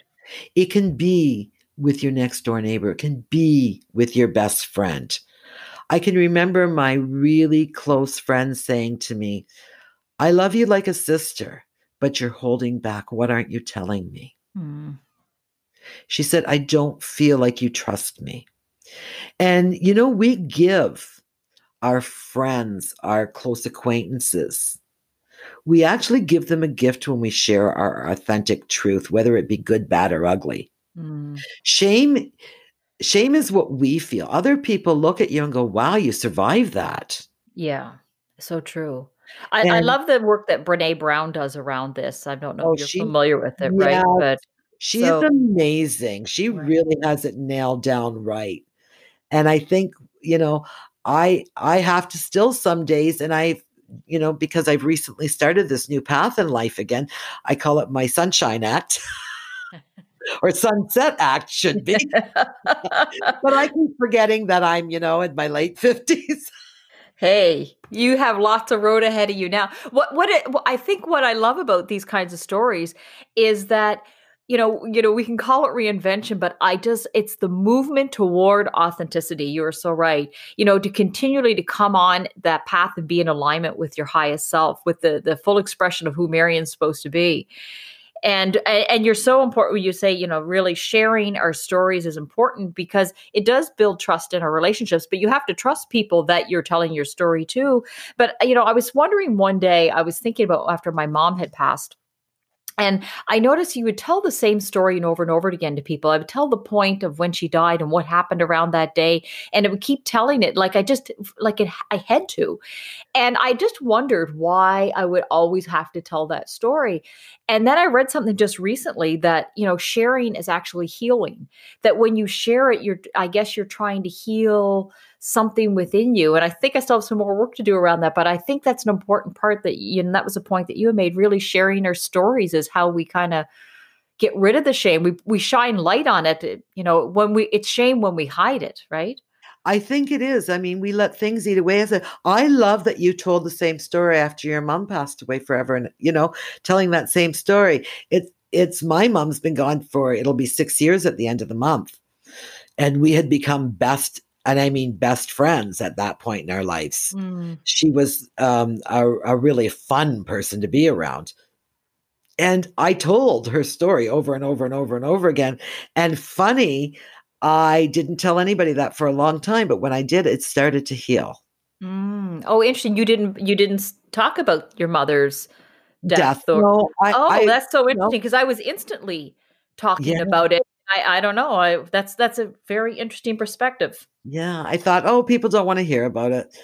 S2: It can be with your next door neighbor, it can be with your best friend. I can remember my really close friend saying to me, I love you like a sister, but you're holding back. What aren't you telling me? Hmm. She said, I don't feel like you trust me. And, you know, we give our friends, our close acquaintances, we actually give them a gift when we share our authentic truth, whether it be good, bad, or ugly. Mm. Shame, shame is what we feel. Other people look at you and go, wow, you survived that.
S1: Yeah, so true. I, and, I love the work that Brene Brown does around this. I don't know oh, if you're she, familiar with it, yeah, right? But
S2: she so, is amazing. She right. really has it nailed down right. And I think, you know, I I have to still some days and I you know, because I've recently started this new path in life again, I call it my Sunshine Act. or Sunset Act should be. but I keep forgetting that I'm, you know, in my late 50s.
S1: Hey, you have lots of road ahead of you now. What what it, I think what I love about these kinds of stories is that you know, you know, we can call it reinvention, but I just it's the movement toward authenticity. You are so right. You know, to continually to come on that path and be in alignment with your highest self, with the the full expression of who Marion's supposed to be. and and you're so important when you say you know really sharing our stories is important because it does build trust in our relationships but you have to trust people that you're telling your story to but you know i was wondering one day i was thinking about after my mom had passed and I noticed you would tell the same story and over and over again to people. I would tell the point of when she died and what happened around that day, and it would keep telling it like I just like it. I had to, and I just wondered why I would always have to tell that story. And then I read something just recently that you know sharing is actually healing. That when you share it, you're I guess you're trying to heal something within you. And I think I still have some more work to do around that. But I think that's an important part that you and that was a point that you made. Really sharing our stories is how we kind of get rid of the shame. We we shine light on it. You know, when we it's shame when we hide it, right?
S2: I think it is. I mean, we let things eat away. As a, I love that you told the same story after your mom passed away forever, and you know, telling that same story. It's it's my mom's been gone for it'll be six years at the end of the month, and we had become best and I mean best friends at that point in our lives. Mm. She was um, a, a really fun person to be around. And I told her story over and over and over and over again. And funny, I didn't tell anybody that for a long time, but when I did, it started to heal.
S1: Mm. Oh, interesting. You didn't you didn't talk about your mother's death. death. Or,
S2: no,
S1: I, oh, I, that's so interesting because no. I was instantly talking yeah. about it I, I don't know. I that's that's a very interesting perspective.
S2: Yeah, I thought, oh, people don't want to hear about it.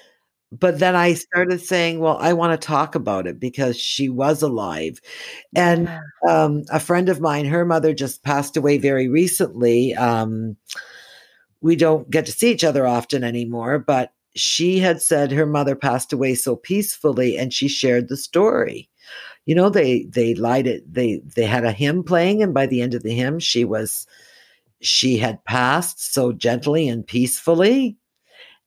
S2: But then I started saying, well, I want to talk about it because she was alive. And um, a friend of mine, her mother just passed away very recently. Um, we don't get to see each other often anymore, but she had said her mother passed away so peacefully and she shared the story you know they they lied it they they had a hymn playing and by the end of the hymn she was she had passed so gently and peacefully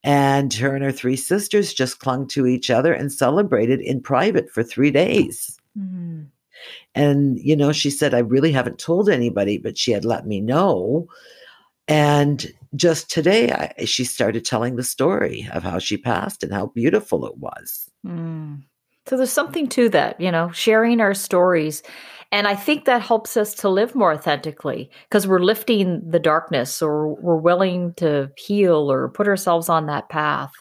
S2: and her and her three sisters just clung to each other and celebrated in private for three days mm-hmm. and you know she said i really haven't told anybody but she had let me know and just today I, she started telling the story of how she passed and how beautiful it was mm.
S1: So there's something to that, you know, sharing our stories. And I think that helps us to live more authentically because we're lifting the darkness or we're willing to heal or put ourselves on that path.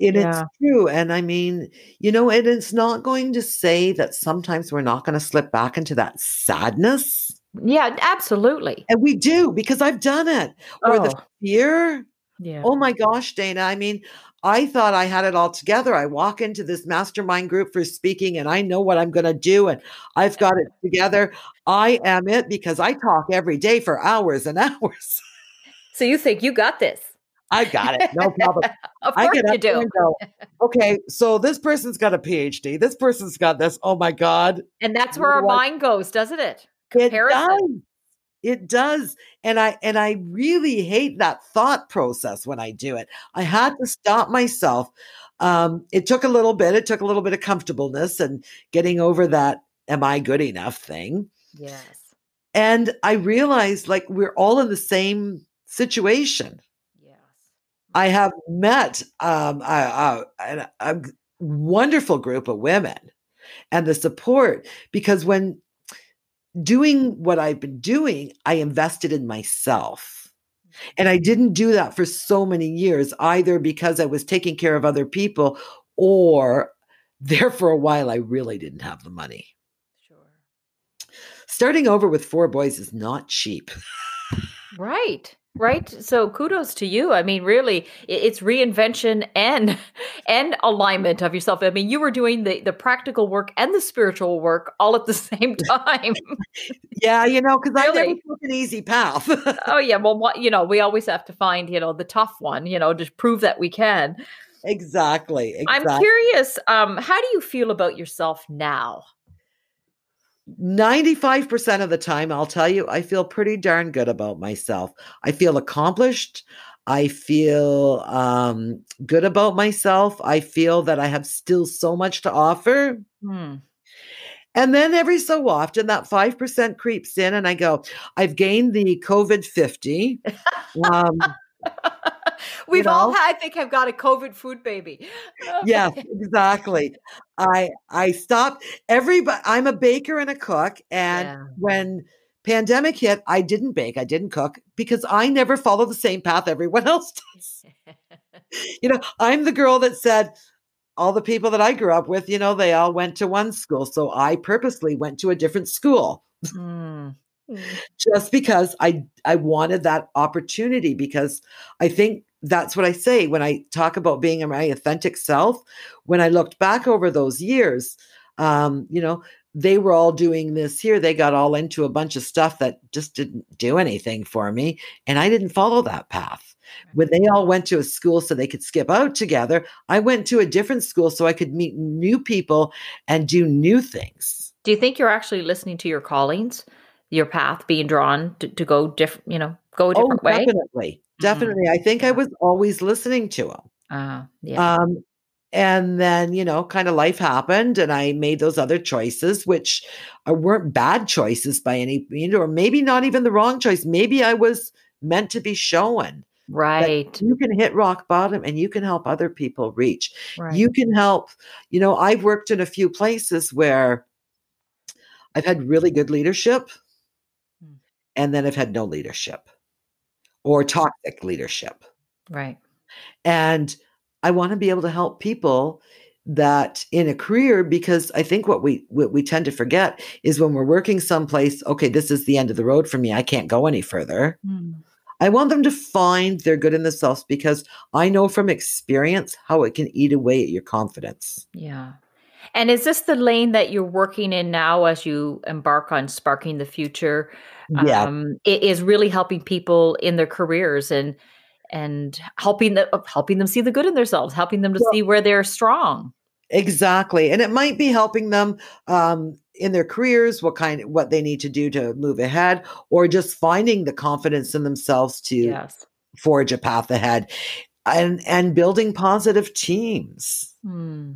S2: And yeah. it's true. And I mean, you know, and it's not going to say that sometimes we're not going to slip back into that sadness.
S1: Yeah, absolutely.
S2: And we do because I've done it. Or oh. the fear. Yeah. Oh my gosh, Dana. I mean, I thought I had it all together. I walk into this mastermind group for speaking and I know what I'm going to do and I've got it together. I am it because I talk every day for hours and hours.
S1: So you think you got this?
S2: I got it. No problem.
S1: of course you do.
S2: Go, okay, so this person's got a PhD. This person's got this. Oh my God.
S1: And that's where our mind goes, doesn't it?
S2: Comparison. It does. It does. And I and I really hate that thought process when I do it. I had to stop myself. Um, it took a little bit, it took a little bit of comfortableness and getting over that am I good enough thing.
S1: Yes.
S2: And I realized like we're all in the same situation.
S1: Yes.
S2: I have met um, a, a, a wonderful group of women and the support because when doing what I've been doing, I invested in myself. And I mm-hmm. didn't do that for so many years, either because I was taking care of other people or there for a while I really didn't have the money.
S1: Sure.
S2: Starting over with four boys is not cheap.
S1: Right right? So kudos to you. I mean really it's reinvention and and alignment of yourself. I mean you were doing the the practical work and the spiritual work all at the same time.
S2: Yeah you know because really? i never took an easy path.
S1: Oh yeah. Well what you know we always have to find you know the tough one you know to prove that we can.
S2: Exactly, exactly.
S1: i'm curious um how do you feel about yourself now
S2: 95% of the time, I'll tell you, I feel pretty darn good about myself. I feel accomplished. I feel um, good about myself. I feel that I have still so much to offer. Hmm. And then every so often, that 5% creeps in, and I go, I've gained the COVID 50. Um,
S1: We've know? all, I think, have got a COVID food baby.
S2: yes, exactly. I I stopped. Everybody. I'm a baker and a cook, and yeah. when pandemic hit, I didn't bake. I didn't cook because I never follow the same path everyone else does. you know, I'm the girl that said all the people that I grew up with, you know, they all went to one school. So I purposely went to a different school. Mm. Just because I I wanted that opportunity because I think that's what I say when I talk about being my authentic self. When I looked back over those years, um, you know, they were all doing this here. They got all into a bunch of stuff that just didn't do anything for me. And I didn't follow that path. When they all went to a school so they could skip out together, I went to a different school so I could meet new people and do new things.
S1: Do you think you're actually listening to your callings, your path being drawn to, to go different, you know, go a oh, different
S2: oh,
S1: way?
S2: Definitely. Definitely. Mm-hmm. I think. I was always listening to them. Uh, yeah. Um, and then you know kind of life happened and i made those other choices which weren't bad choices by any you know or maybe not even the wrong choice maybe i was meant to be shown
S1: right
S2: you can hit rock bottom and you can help other people reach right. you can help you know i've worked in a few places where i've had really good leadership hmm. and then i've had no leadership or toxic leadership
S1: right
S2: and I want to be able to help people that in a career because I think what we what we tend to forget is when we're working someplace, okay, this is the end of the road for me. I can't go any further. Mm. I want them to find their good in themselves because I know from experience how it can eat away at your confidence.
S1: Yeah. And is this the lane that you're working in now as you embark on sparking the future?
S2: Yeah. Um,
S1: it is really helping people in their careers and and helping them helping them see the good in themselves, helping them to well, see where they're strong.
S2: Exactly, and it might be helping them um, in their careers, what kind, what they need to do to move ahead, or just finding the confidence in themselves to yes. forge a path ahead, and and building positive teams. Hmm.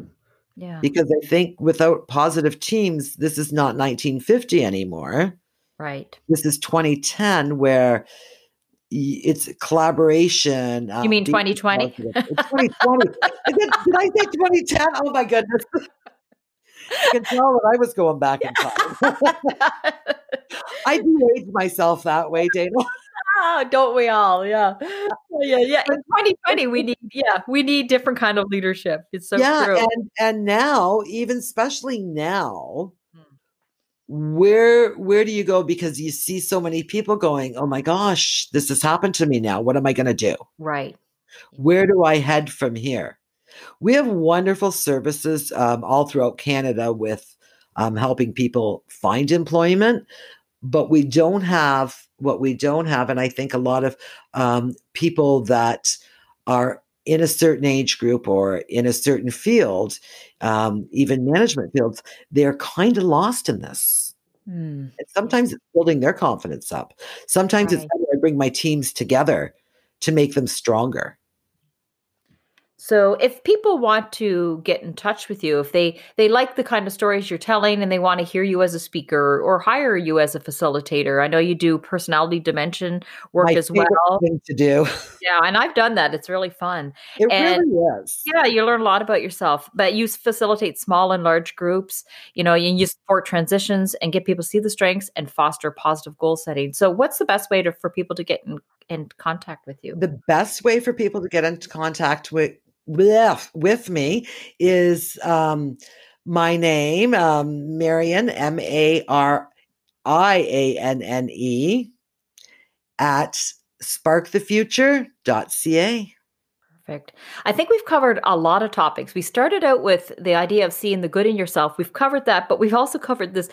S1: Yeah,
S2: because I think without positive teams, this is not 1950 anymore.
S1: Right.
S2: This is 2010, where it's collaboration.
S1: You um, mean 2020?
S2: It's 2020. did, did I say 2010? Oh my goodness. You can tell that I was going back in time. I de-aged myself that way, Dana.
S1: Oh, don't we all? Yeah. Yeah, yeah. In 2020, we need, yeah, we need different kind of leadership. It's so
S2: yeah,
S1: true.
S2: And and now, even especially now, where where do you go? Because you see so many people going oh my gosh this has happened to me now. What am i going to do?
S1: Right.
S2: Where do i head from here? We have wonderful services um, all throughout canada with um, helping people find employment but we don't have what we don't have and i think a lot of um, people that are in a certain age group or in a certain field, um, even management fields, they're kind of lost in this. Mm. And sometimes it's building their confidence up. Sometimes right. it's how do I bring my teams together to make them stronger.
S1: So if people want to get in touch with you, if they they like the kind of stories you're telling and they want to hear you as a speaker or hire you as a facilitator, I know you do personality dimension work
S2: My
S1: as well.
S2: Thing to do.
S1: Yeah, and I've done that. It's really fun.
S2: It
S1: and,
S2: really is.
S1: Yeah, you learn a lot about yourself. But you facilitate small and large groups. You know, and you support transitions and get people to see the strengths and foster positive goal setting. So, what's the best way to for people to get in, in contact with you?
S2: The best way for people to get into contact with bleh, with me is um, my name, um, Marianne, M A R I A N N E, at sparkthefuture.ca.
S1: Perfect. I think we've covered a lot of topics. We started out with the idea of seeing the good in yourself. We've covered that, but we've also covered this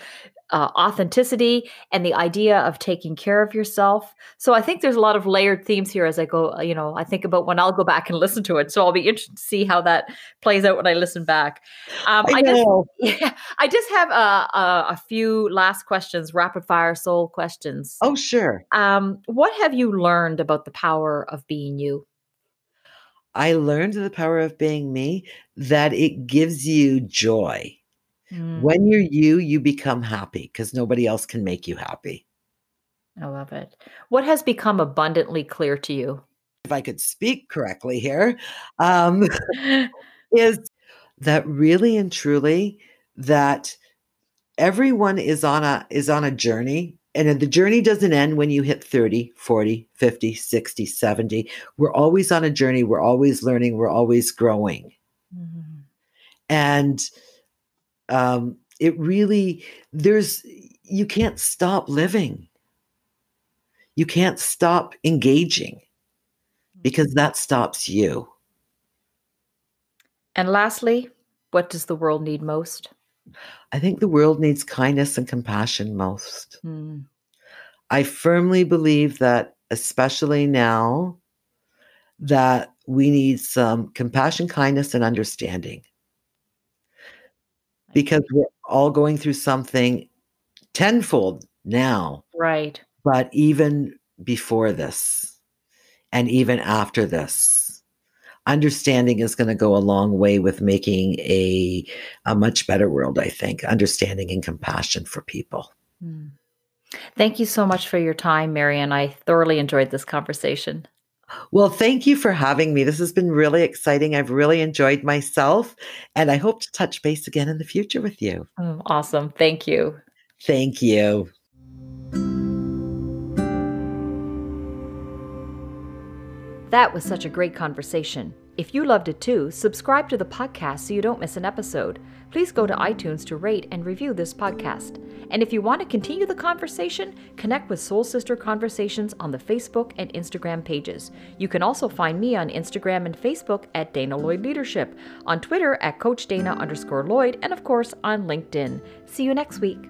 S1: uh, authenticity and the idea of taking care of yourself. So I think there's a lot of layered themes here as I go, uh, you know, I think about when I'll go back and listen to it. So I'll be interested to see how that plays out when I listen back. Um, I, I just, yeah, I just have a, a, a, few last questions, rapid fire soul questions.
S2: Oh, sure.
S1: Um, what have you learned about the power of being you?
S2: I learned the power of being me that it gives you joy Mm. When you're you, you become happy because nobody else can make you happy.
S1: I love it. What has become abundantly clear to you?
S2: if I could speak correctly here, um, is that really and truly that everyone is on a is on a journey and the journey doesn't end when you hit 30 40 50 60 70 we're always on a journey we're always learning we're always growing mm-hmm. and um, it really there's you can't stop living you can't stop engaging because mm-hmm. that stops you
S1: and lastly what does the world need most
S2: I think the world needs kindness and compassion most. Mm. I firmly believe that, especially now, that we need some compassion, kindness, and understanding. Because we're all going through something tenfold now.
S1: Right.
S2: But even before this, and even after this, understanding is going to go a long way with making a a much better world i think understanding and compassion for people mm.
S1: thank you so much for your time marion i thoroughly enjoyed this conversation
S2: well thank you for having me. This has been really exciting. I've really enjoyed myself and i hope to touch base again in the future with you.
S1: Oh, awesome. Thank you.
S2: Thank you.
S1: That was such a great conversation. If you loved it too, subscribe to the podcast so you don't miss an episode. Please go to iTunes to rate and review this podcast. And if you want to continue the conversation, connect with Soul Sister Conversations on the Facebook and Instagram pages. You can also find me on Instagram and Facebook at Dana Lloyd Leadership, on Twitter at Coach Dana underscore Lloyd, and of course on LinkedIn. See you next week.